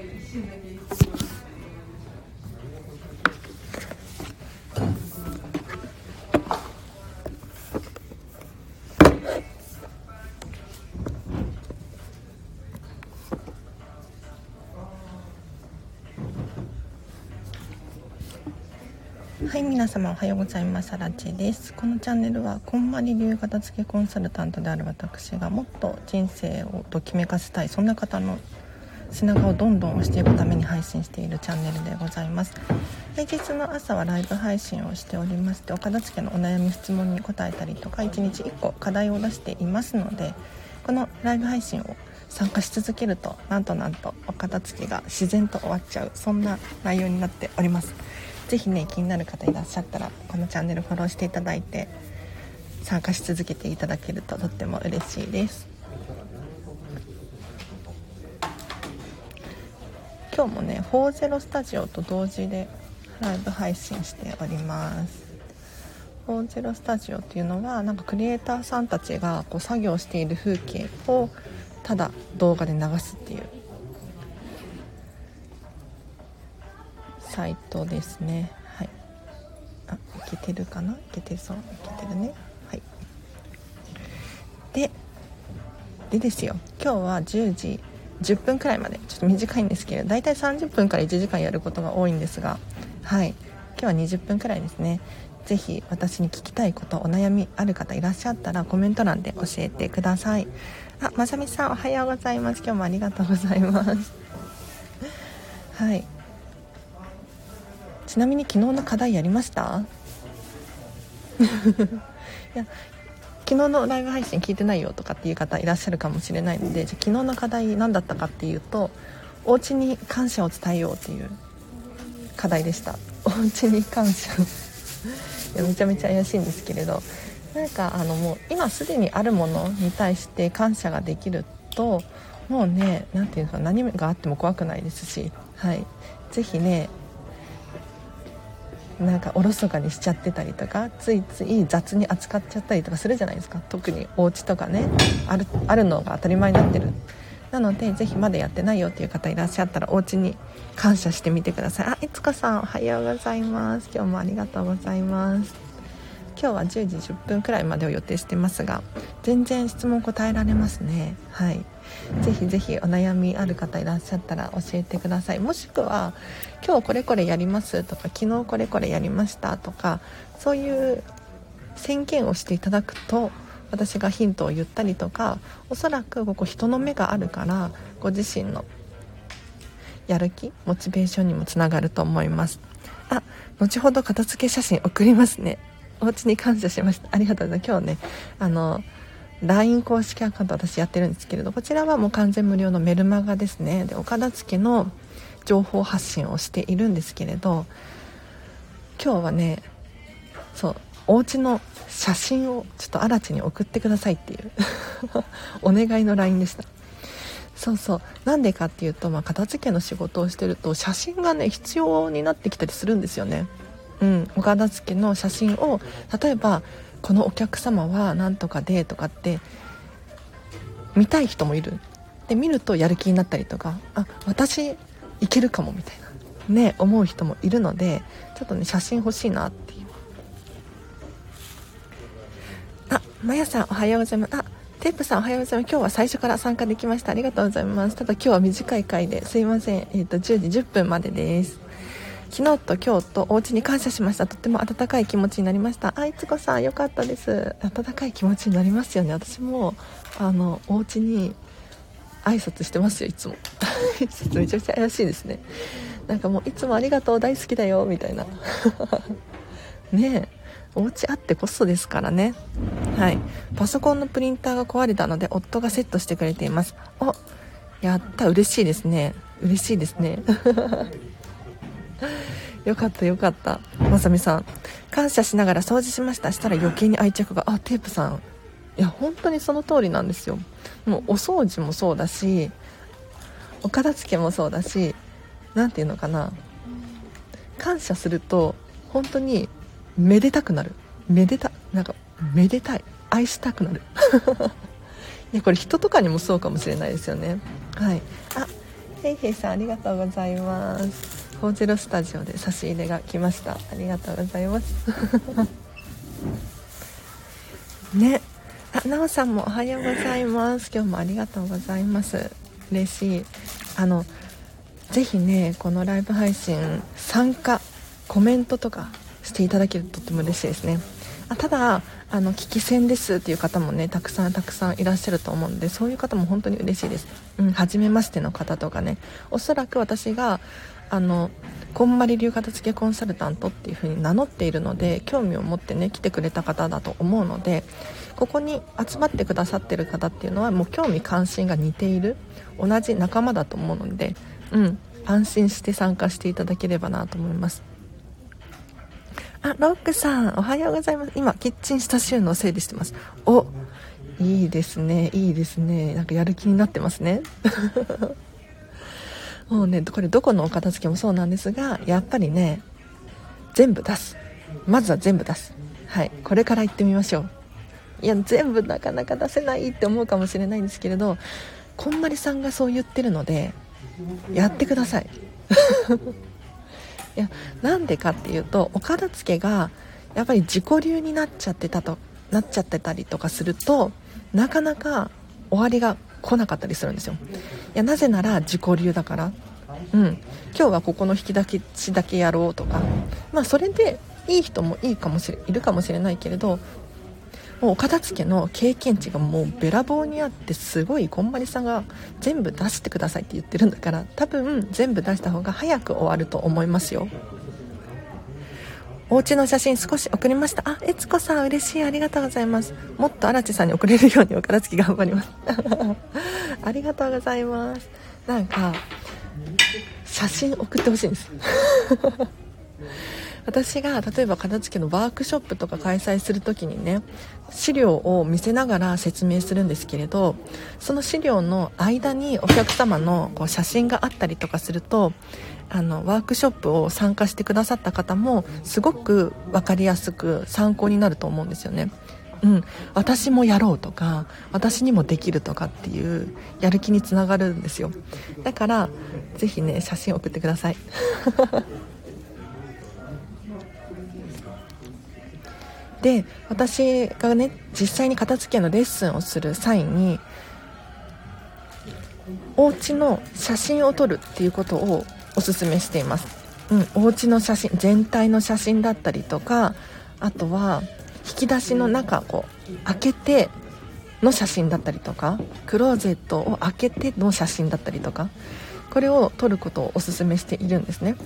はい皆様おはようございます。ラチです。このチャンネルはこんまり流片付けコンサルタントである私がもっと人生をときめかせたいそんな方の背中をどんどん押していくために配信しているチャンネルでございます。平日の朝はライブ配信をしておりましてお片付けのお悩み質問に答えたりとか1日1個課題を出していますのでこのライブ配信を参加し続けるとなんとなんとお片付けが自然と終わっちゃうそんな内容になっております。是非ね気になる方いらっしゃったらこのチャンネルフォローしていただいて参加し続けていただけるととっても嬉しいです。今日もね40スタジオと同時でライブ配信しております。40スタジオっていうのはなんかクリエイターさんたちがこう作業している風景をただ動画で流すっていうサイトですね。はい。あいけてるかな？いけてそう？いけてるね？はい。ででですよ。今日は10時10分くらいまでちょっと短いんですけど大体30分から1時間やることが多いんですがはい。今日は20分くらいですね。是非私に聞きたいことお悩みある方いらっしゃったらコメント欄で教えてください。あまさみさんおはようございます。今日もありがとうございます。はい。ちなみに昨日の課題やりました？い や昨日のライブ配信聞いてないよとかっていう方いらっしゃるかもしれないのでじゃ昨日の課題何だったかっていうとお家に感謝を伝えようっていう課題でした。お家に感謝。いやめちゃめちゃ怪しいんですけれど。なんかあのもう今すでにあるものに対して感謝ができるともうね何て言うんですか何があっても怖くないですしはい。是非ねなんかおろそかにしちゃってたりとかついつい雑に扱っちゃったりとかするじゃないですか。特にお家とかね。あるあるのが当たり前になってる。なのでぜひまだやってないよっていう方いらっしゃったらお家に感謝してみてください。あいつかさんおはようございます。今日もありがとうございます。今日は10時10分くらいまでを予定してますが全然質問答えられますね。はい。ぜひぜひお悩みある方いらっしゃったら教えてください。もしくは今日これこれやりますとか昨日これこれやりましたとかそういう宣言をしていただくと私がヒントを言ったりとかおそらくここ人の目があるからご自身のやる気モチベーションにもつながると思います。あ後ほど片付け写真送りますね。お家に感謝しました。ありがとうございます。今日ねあの LINE 公式アカウント私やってるんですけれどこちらはもう完全無料のメルマガですね。でお片付けの情報発信をしているんですけれど今日はねそうお家の写真をちょっと荒地に送ってくださいっていう お願いの LINE でした。そうそう。なんでかっていうと、まあ、片付けの仕事をしてると写真がね必要になってきたりするんですよね。うん。お片付の写真を例えばこのお客様は何とかでとかって見たい人もいる。で見るとやる気になったりとかあ私いけるかもみたいな。ね思う人もいるのでちょっとね写真欲しいなっていう。あまやさんおはようございます。あテープさんおはようございます。今日は最初から参加できました。ありがとうございます。ただ今日は短い回ですいません。えっ、ー、と10時10分までです。昨日と今日とお家に感謝しました。とっても温かい気持ちになりました。あいつこさんよかったです。温かい気持ちになりますよね。私もあのお家に挨拶してますよいつも。めちゃめちゃ怪しいですね。なんかもういつもありがとう大好きだよみたいな。ねえ。お家あってこそですからね。はい。パソコンのプリンターが壊れたので夫がセットしてくれています。おやった。嬉しいですね。嬉しいですね。よかったよかった。まさみさん。感謝しながら掃除しました。したら余計に愛着が。あテープさん。いや本当にその通りなんですよ。もうお掃除もそうだしお片付けもそうだし何て言うのかな。感謝すると本当にめでたくなる。めでたなんかめでたい。愛したくなる。いやこれ人とかにもそうかもしれないですよね。はい。あヘイヘイさんありがとうございます。ホージロスタジオで差し入れが来ました。ありがとうございます。ね。あなおさんもおはようございます。今日もありがとうございます。嬉しい。あのぜひねこのライブ配信参加コメントとかしていただけるととっても嬉しいですね。あただあの聞き戦ですっていう方もねたくさんたくさんいらっしゃると思うのでそういう方も本当に嬉しいです、うん、初めましての方とかね。おそらく私があのこんまり流片付けコンサルタントっていう風に名乗っているので興味を持ってね来てくれた方だと思うのでここに集まってくださってる方っていうのはもう興味関心が似ている同じ仲間だと思うのでうん安心して参加していただければなと思います。あロックさんおはようございます。今キッチン下収納整理してます。おいいですねいいですね。なんかやる気になってますね。もうねこれどこのお片付けもそうなんですがやっぱりね全部出す。まずは全部出す。はい。これから行ってみましょう。いや全部なかなか出せないって思うかもしれないんですけれどこんまりさんがそう言ってるのでやってください。いやなんでかっていうとお片付けがやっぱり自己流になっちゃってたとなっちゃってたりとかするとなかなか終わりが来なかったりするんですよ。いやなぜなら自己流だから。うん。今日はここの引き出しだけやろうとか。まあそれでいい人もいいかもしれいるかもしれないけれどもうお片付けの経験値がもうべらぼうにあってすごいこんまりさんが全部出してくださいって言ってるんだから多分全部出した方が早く終わると思いますよ。お家の写真少し送りました。あ悦子さん嬉しい。ありがとうございます。もっと荒地さんに送れるようにお片付け頑張ります。ありがとうございます。なんか写真送ってほしいんです。私が例えば片付けのワークショップとか開催する時にね資料を見せながら説明するんですけれどその資料の間にお客様のこう写真があったりとかするとあのワークショップを参加してくださった方もすごく分かりやすく参考になると思うんですよね。うん、私もやろうとか私にもできるとかっていうやる気につながるんですよ。だからぜひね写真送ってください。で私がね実際に片付けのレッスンをする際にお家の写真を撮るっていうことをおすすめしています、うん、お家の写真全体の写真だったりとかあとは引き出しの中こう開けての写真だったりとかクローゼットを開けての写真だったりとかこれを撮ることをおすすめしているんですね。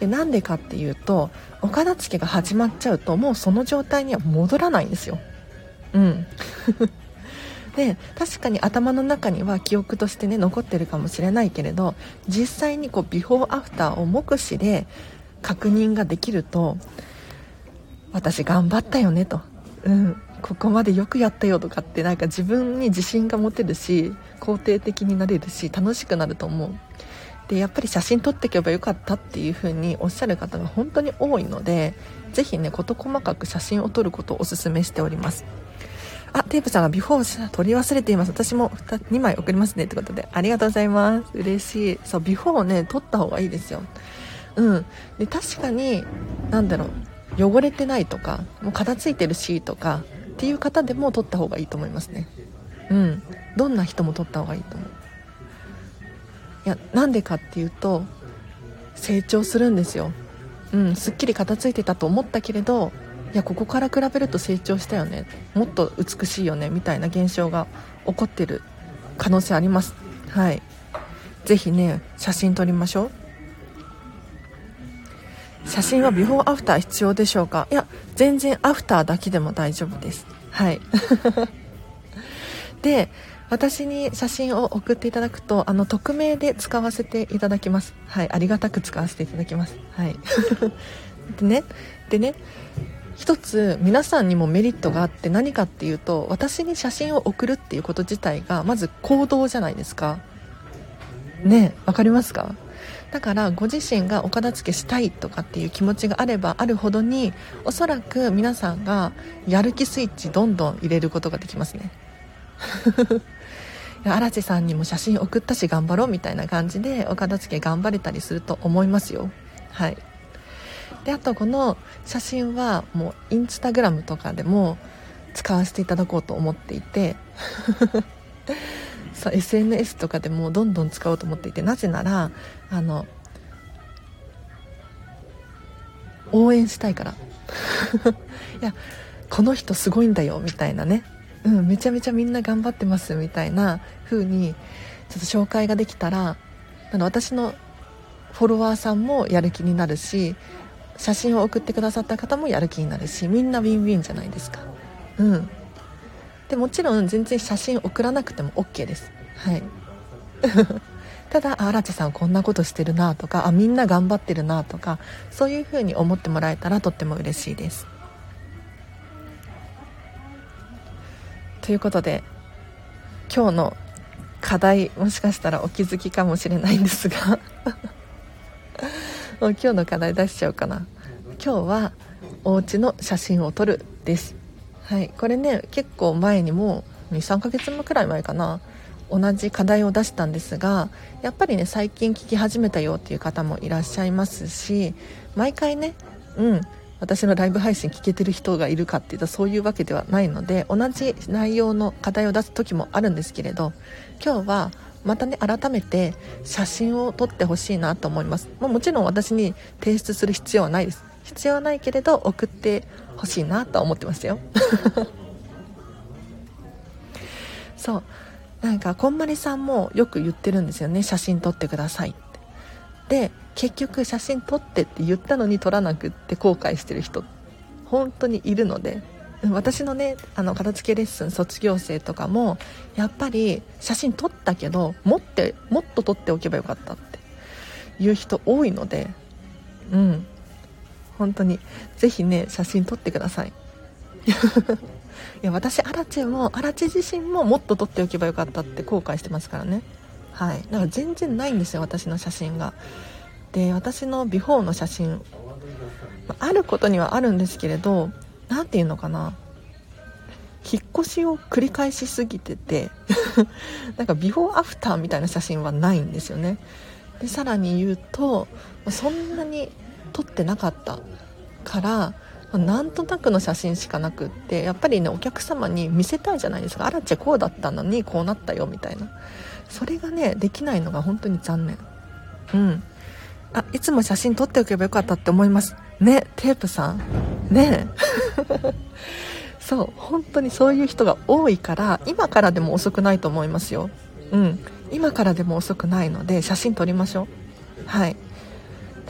でなんでかっていうとお片付けが始まっちゃうともうその状態には戻らないんですよ。うん。で確かに頭の中には記憶としてね残ってるかもしれないけれど実際にこうビフォーアフターを目視で確認ができると私頑張ったよねと、うん、ここまでよくやったよとかってなんか自分に自信が持てるし肯定的になれるし楽しくなると思う。でやっぱり写真撮っていけばよかったっていう風におっしゃる方が本当に多いのでぜひね事細かく写真を撮ることをおすすめしております。あテープさんがビフォー撮り忘れています。私も 2, 2枚送りますねってことでありがとうございます。嬉しい。そうビフォーをね撮った方がいいですよ。うん。で確かに何だろう汚れてないとかもう片付いてるしとかっていう方でも撮った方がいいと思いますね。うん。どんな人も撮った方がいいと思う。いやなんでかっていうと成長するんですよ。うんすっきり片付いてたと思ったけれどいやここから比べると成長したよね。もっと美しいよねみたいな現象が起こってる可能性あります。はい。是非ね写真撮りましょう。写真はビフォーアフター必要でしょうか？いや全然アフターだけでも大丈夫です。はい。で私に写真を送っていただくとあの匿名で使わせていただきます。はいありがたく使わせていただきます。はい。でねでね一つ皆さんにもメリットがあって何かっていうと私に写真を送るっていうこと自体がまず行動じゃないですか。ねわかりますか？だからご自身がお片付けしたいとかっていう気持ちがあればあるほどにおそらく皆さんがやる気スイッチどんどん入れることができますね。荒地さんにも写真送ったし頑張ろうみたいな感じでお片付け頑張れたりすると思いますよ。はい。であとこの写真はもうインスタグラムとかでも使わせていただこうと思っていて そう SNS とかでもどんどん使おうと思っていてなぜならあの応援したいから。いやこの人すごいんだよみたいなね。うんめちゃめちゃみんな頑張ってますみたいな風にちょっと紹介ができたらあの私のフォロワーさんもやる気になるし写真を送ってくださった方もやる気になるしみんなウィンウィンじゃないですか。うん。でもちろん全然写真送らなくても OK です。はい。ただ荒地さんこんなことしてるなとかあみんな頑張ってるなとかそういうふうに思ってもらえたらとっても嬉しいです。ということで今日の課題もしかしたらお気づきかもしれないんですが もう今日の課題出しちゃおうかな。今日はお家の写真を撮るです。はいこれね結構前にも23ヶ月くらい前かな同じ課題を出したんですがやっぱりね最近聞き始めたよっていう方もいらっしゃいますし毎回ねうん私のライブ配信聞けてる人がいるかっていうとそういうわけではないので同じ内容の課題を出す時もあるんですけれど今日はまたね改めて写真を撮ってほしいなと思います、まあ、もちろん私に提出する必要はないです。必要はないけれど送ってほしいなと思ってますよ。そう。なんかこんまりさんもよく言ってるんですよね。写真撮ってくださいって。で結局写真撮ってって言ったのに撮らなくって後悔してる人本当にいるので私のねあの片付けレッスン卒業生とかもやっぱり写真撮ったけど持ってもっと撮っておけばよかったっていう人多いのでうん。本当にぜひね写真撮ってください。いや私アラチェもアラチェ自身ももっと撮っておけばよかったって後悔してますからね。はい。だから全然ないんですよ私の写真が。で私のビフォーの写真あることにはあるんですけれど何て言うのかな。引っ越しを繰り返しすぎてて なんかビフォーアフターみたいな写真はないんですよね。でさらに言うとそんなに撮ってなかったからなんとなくの写真しかなくってやっぱりねお客様に見せたいじゃないですか。あらちゃこうだったのにこうなったよみたいな。それがねできないのが本当に残念。うん。あいつも写真撮っておけばよかったって思います。ねテープさん。ね。そう本当にそういう人が多いから今からでも遅くないと思いますよ。うん。今からでも遅くないので写真撮りましょう。はい。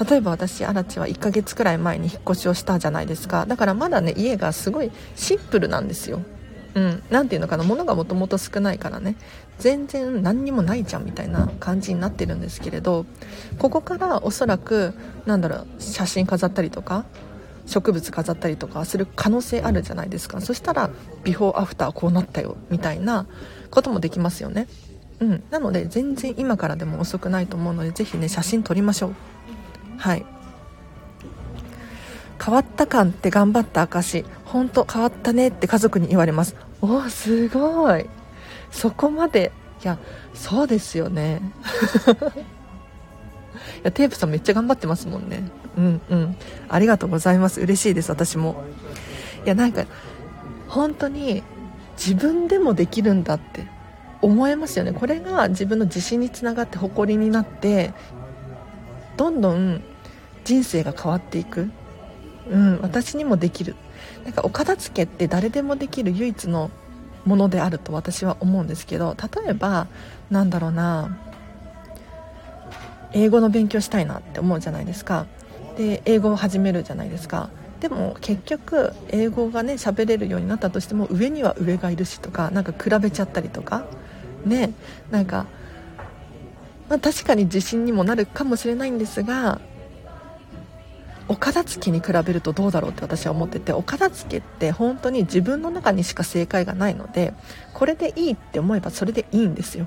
例えば私アラチは1ヶ月くらい前に引っ越しをしたじゃないですか。だからまだね家がすごいシンプルなんですよ。うん、ていうのかな物がもともと少ないからね。全然何にもないじゃんみたいな感じになってるんですけれどここからおそらくなんだろう写真飾ったりとか植物飾ったりとかする可能性あるじゃないですか。そしたらビフォーアフターこうなったよみたいなこともできますよね。うん。なので全然今からでも遅くないと思うので是非ね写真撮りましょう。はい。変わった感って頑張った証本当変わったねって家族に言われます。おおすごい。そこまで。いやそうですよね。いやテープさんめっちゃ頑張ってますもんね。うんうん。ありがとうございます。嬉しいです私も。いやなんか本当に自分でもできるんだって思えますよね。これが自分の自信につながって誇りになってどんどん人生が変わっていく、うん、私にもできる。なんかお片付けって誰でもできる唯一のものであると私は思うんですけど例えばなんだろうな英語の勉強したいなって思うじゃないですか。で英語を始めるじゃないですか。でも結局英語がね喋れるようになったとしても上には上がいるしとかなんか比べちゃったりとか。ねなんかまあ、確かに自信にもなるかもしれないんですがお片付けに比べるとどうだろうって私は思っててお片付けって本当に自分の中にしか正解がないのでこれでいいって思えばそれでいいんですよ。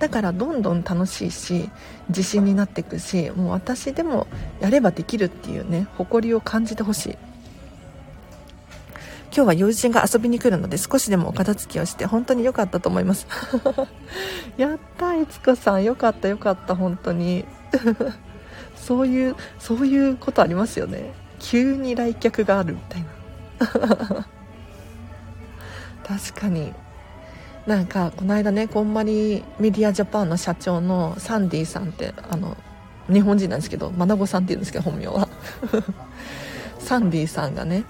だからどんどん楽しいし自信になっていくしもう私でもやればできるっていうね誇りを感じてほしい。今日は友人が遊びに来るので少しでもお片付けをして本当に良かったと思います。やったいつこさん。よかったよかった本当に。そういうそういうことありますよね。急に来客があるみたいな。確かに。なんかこの間ねこんまりメディアジャパンの社長のサンディさんってあの日本人なんですけどマナゴさんっていうんですけど本名は。サンディさんがね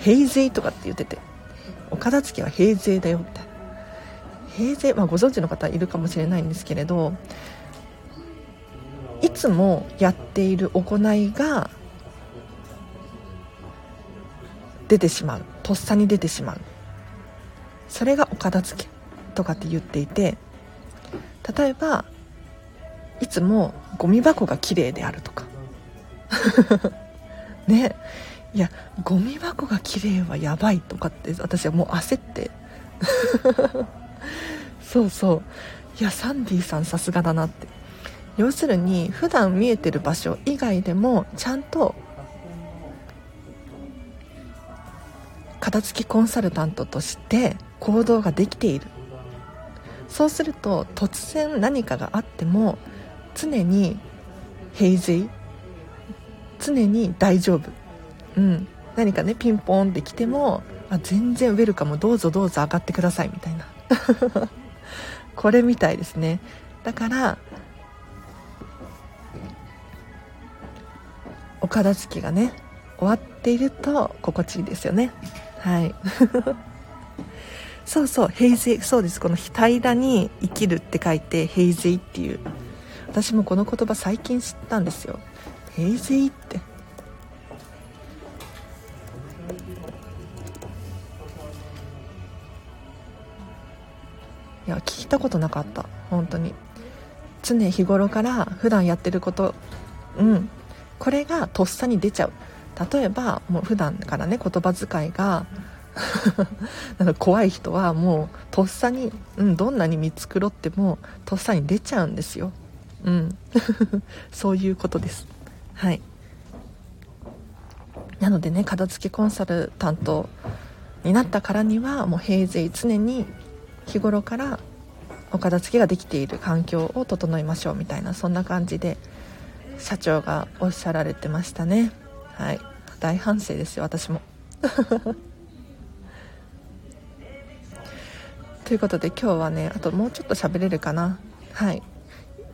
平税とかって言っててお片付けは平税だよみたいな。平税、まあ、ご存知の方いるかもしれないんですけれどいつもやっている行いが出てしまう。とっさに出てしまう。それがお片付けとかって言っていて例えばいつもゴミ箱が綺麗であるとか。ね。いやゴミ箱が綺麗はやばいとかって私はもう焦って。そうそう。いやサンディさんさすがだなって。要するに普段見えてる場所以外でもちゃんと片付きコンサルタントとして行動ができている。そうすると突然何かがあっても常に平時常に大丈夫。うん、何かねピンポンって来てもあ全然ウェルカムどうぞどうぞ上がってくださいみたいな。これみたいですね。だからお片付けがね終わっていると心地いいですよね。はい。そうそう平成そうです。この平らに生きるって書いて平成っていう。私もこの言葉最近知ったんですよ。平成って。いや聞いたことなかった。本当に。常日頃から普段やってること。うん。これがとっさに出ちゃう。例えばもう普段からね言葉遣いが なんか怖い人はもうとっさに、うん、どんなに見繕ってもとっさに出ちゃうんですよ。うん。そういうことです。はい。なのでね片付けコンサルタントになったからにはもう平成常に日頃からお片付けができている環境を整えましょうみたいなそんな感じで社長がおっしゃられてましたね。はい。大反省ですよ私も。ということで今日はねあともうちょっと喋れるかな。はい。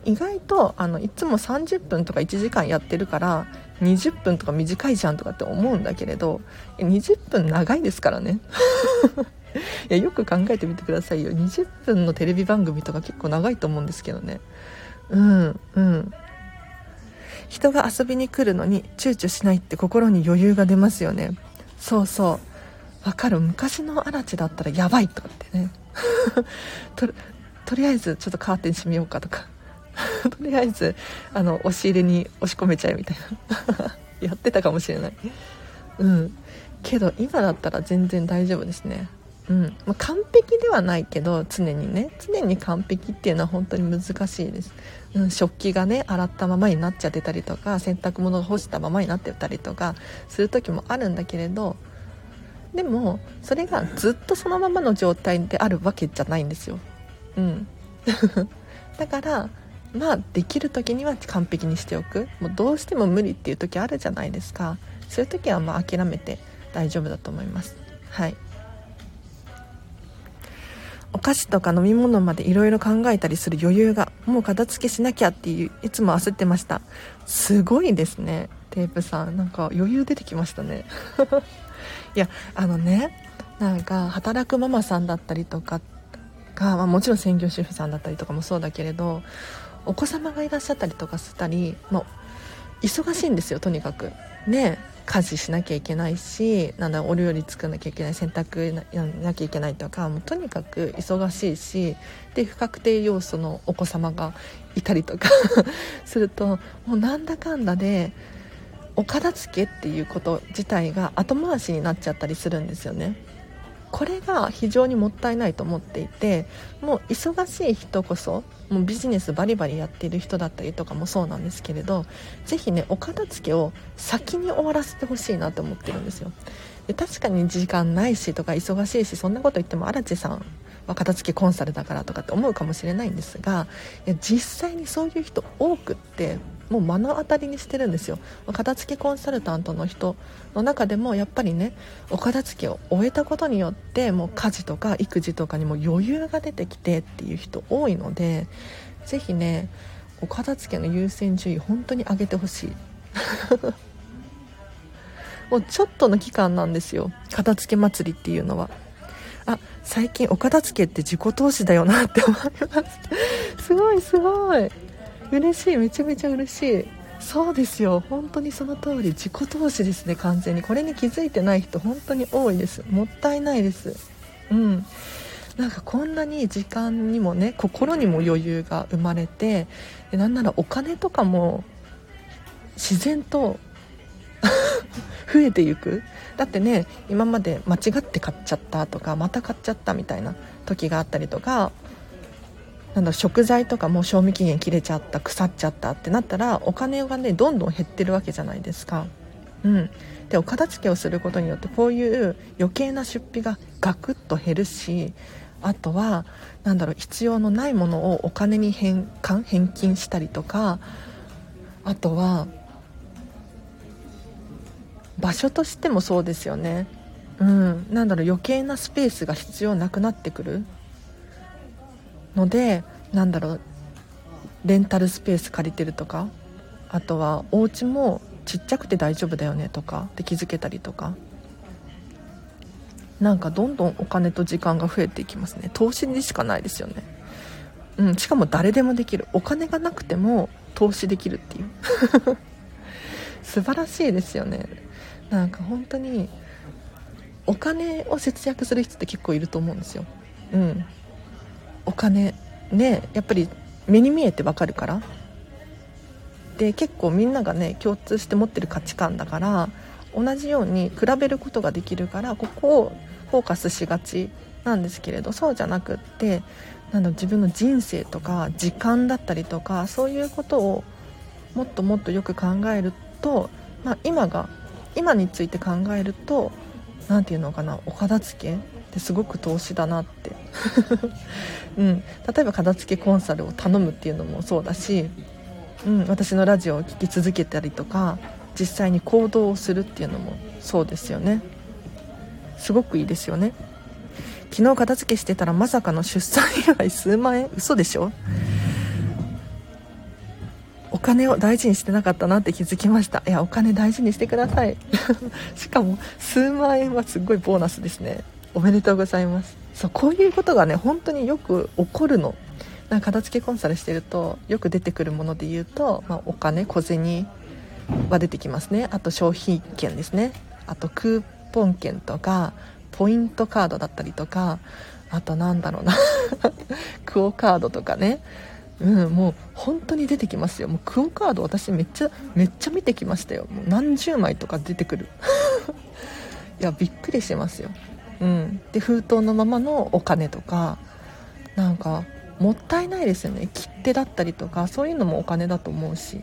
意外とあのいつも30分とか1時間やってるから20分とか短いじゃんとかって思うんだけれど20分長いですからね。いやよく考えてみてくださいよ。20分のテレビ番組とか結構長いと思うんですけどね。うんうん。人が遊びに来るのに躊躇しないって心に余裕が出ますよね。そうそう。わかる。昔のアラチだったらやばいとかってね。ととりあえずちょっとカーテン閉めようかとか。とりあえずあの押し入れに押し込めちゃえみたいな。やってたかもしれない。うん。けど今だったら全然大丈夫ですね。うん。まあ、完璧ではないけど常にね。常に完璧っていうのは本当に難しいです、うん、食器がね洗ったままになっちゃってたりとか洗濯物が干したままになってたりとかする時もあるんだけれどでもそれがずっとそのままの状態であるわけじゃないんですよ。うん。だからまあできる時には完璧にしておく。もうどうしても無理っていう時あるじゃないですか。そういう時はまあ諦めて大丈夫だと思います。はい。お菓子とか飲み物までいろいろ考えたりする余裕がもう片付けしなきゃっていういつも焦ってました。すごいですねテープさん。なんか余裕出てきましたね。いやあのねなんか働くママさんだったりとかが、まあ、もちろん専業主婦さんだったりとかもそうだけれどお子様がいらっしゃったりとかしたりもう忙しいんですよとにかくね家事しなきゃいけないしなんだお料理作らなきゃいけない洗濯やんなきゃいけないとかもうとにかく忙しいしで不確定要素のお子様がいたりとか するともうなんだかんだでお片付けっていうこと自体が後回しになっちゃったりするんですよね。これが非常にもったいないと思っていてもう忙しい人こそもうビジネスバリバリやっている人だったりとかもそうなんですけれどぜひねお片付けを先に終わらせてほしいなと思ってるんですよ。で確かに時間ないしとか忙しいしそんなこと言っても荒地さんは片付けコンサルだからとかって思うかもしれないんですがいや実際にそういう人多くってもう目の当たりにしてるんですよ。片付けコンサルタントの人の中でもやっぱりねお片付けを終えたことによってもう家事とか育児とかにも余裕が出てきてっていう人多いので是非ねお片付けの優先順位本当に上げてほしい。もうちょっとの期間なんですよ。片付け祭りっていうのは。最近お片付けって自己投資だよなって思います。すごいすごい。嬉しい。めちゃめちゃ嬉しい。そうですよ。本当にその通り。自己投資ですね完全に。これに気づいてない人本当に多いです。もったいないです。うん。なんかこんなに時間にもね心にも余裕が生まれてでなんならお金とかも自然と 増えていく。だってね今まで間違って買っちゃったとかまた買っちゃったみたいな時があったりとかなんだ食材とかも賞味期限切れちゃった腐っちゃったってなったらお金がねどんどん減ってるわけじゃないですか。うん、でお片付けをすることによってこういう余計な出費がガクッと減るしあとは何だろう必要のないものをお金に変換返金したりとかあとは場所としてもそうですよね。うん。なんだろう余計なスペースが必要なくなってくる。のでなんだろうレンタルスペース借りてるとかあとはお家もちっちゃくて大丈夫だよねとかで気づけたりとか。なんかどんどんお金と時間が増えていきますね。投資にしかないですよね。うん。しかも誰でもできる。お金がなくても投資できるっていう。素晴らしいですよね。なんか本当にお金を節約する人って結構いると思うんですよ。うん。お金ねやっぱり目に見えてわかるから。で結構みんながね共通して持ってる価値観だから同じように比べることができるからここをフォーカスしがちなんですけれどそうじゃなくってなんだ自分の人生とか時間だったりとかそういうことをもっともっとよく考えると、まあ、今が今について考えると何て言うのかなお片付けってすごく投資だなって、うん、例えば片付けコンサルを頼むっていうのもそうだし、うん、私のラジオを聴き続けたりとか実際に行動をするっていうのもそうですよね。すごくいいですよね。昨日片付けしてたらまさかの出産祝い数万円？嘘でしょ？お金を大事にしてなかったなって気づきました。いやお金大事にしてください。しかも数万円はすごいボーナスですね。おめでとうございます。そうこういうことがね本当によく起こるの。なんか片付けコンサルしてるとよく出てくるもので言うと、まあ、お金小銭は出てきますね。あと消費券ですね。あとクーポン券とかポイントカードだったりとかあとなんだろうな。クオ・カードとかね。うんもう本当に出てきますよ。もうクオ・カード私めっちゃめっちゃ見てきましたよ。もう何十枚とか出てくる。いやびっくりしますよ。うん。で封筒のままのお金とかなんかもったいないですよね。切手だったりとかそういうのもお金だと思うし、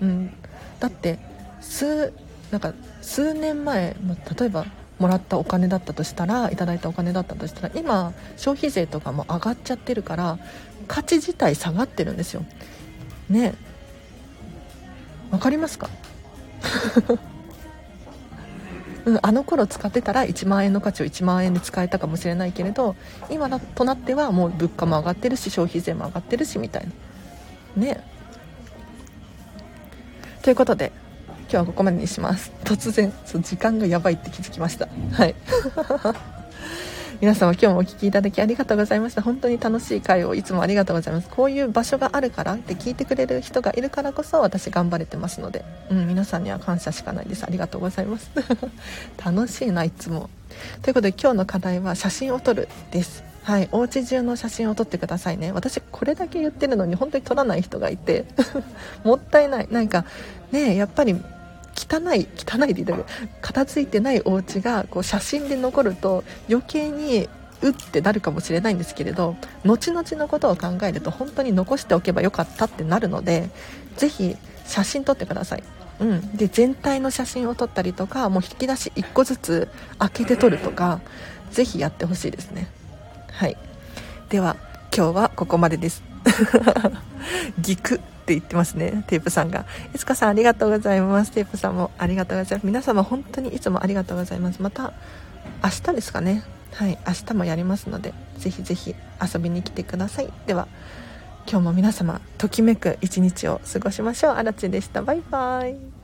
うん、だって数なんか数年前例えばもらったお金だったとしたらいただいたお金だったとしたら今消費税とかも上がっちゃってるから価値自体下がってるんですよ。ね。わかりますか？うん、あの頃使ってたら1万円の価値を1万円で使えたかもしれないけれど今となってはもう物価も上がってるし消費税も上がってるしみたいな。ね。ということで今日はここまでにします。突然そう時間がやばいって気づきました。はい。皆様今日もお聴きいただきありがとうございました。本当に楽しい回をいつもありがとうございます。こういう場所があるからって聞いてくれる人がいるからこそ私頑張れてますので、うん、皆さんには感謝しかないです。ありがとうございます。楽しいないつも。ということで今日の課題は写真を撮るです。はい、お家中の写真を撮ってくださいね。私これだけ言ってるのに本当に撮らない人がいて。もったいない。なんかねやっぱり汚い汚いで言う片付いてないお家がこう写真で残ると余計にうってなるかもしれないんですけれど後々のことを考えると本当に残しておけばよかったってなるので是非写真撮ってください。うん、で全体の写真を撮ったりとかもう引き出し1個ずつ開けて撮るとかぜひやってほしいですね。はい。では今日はここまでです。ギク。って言ってますねテープさんが。いつかさんありがとうございます。テープさんもありがとうございます。皆様本当にいつもありがとうございます。また明日ですかね。はい明日もやりますのでぜひぜひ遊びに来てください。では今日も皆様ときめく一日を過ごしましょう。あらちでした。バイバイ。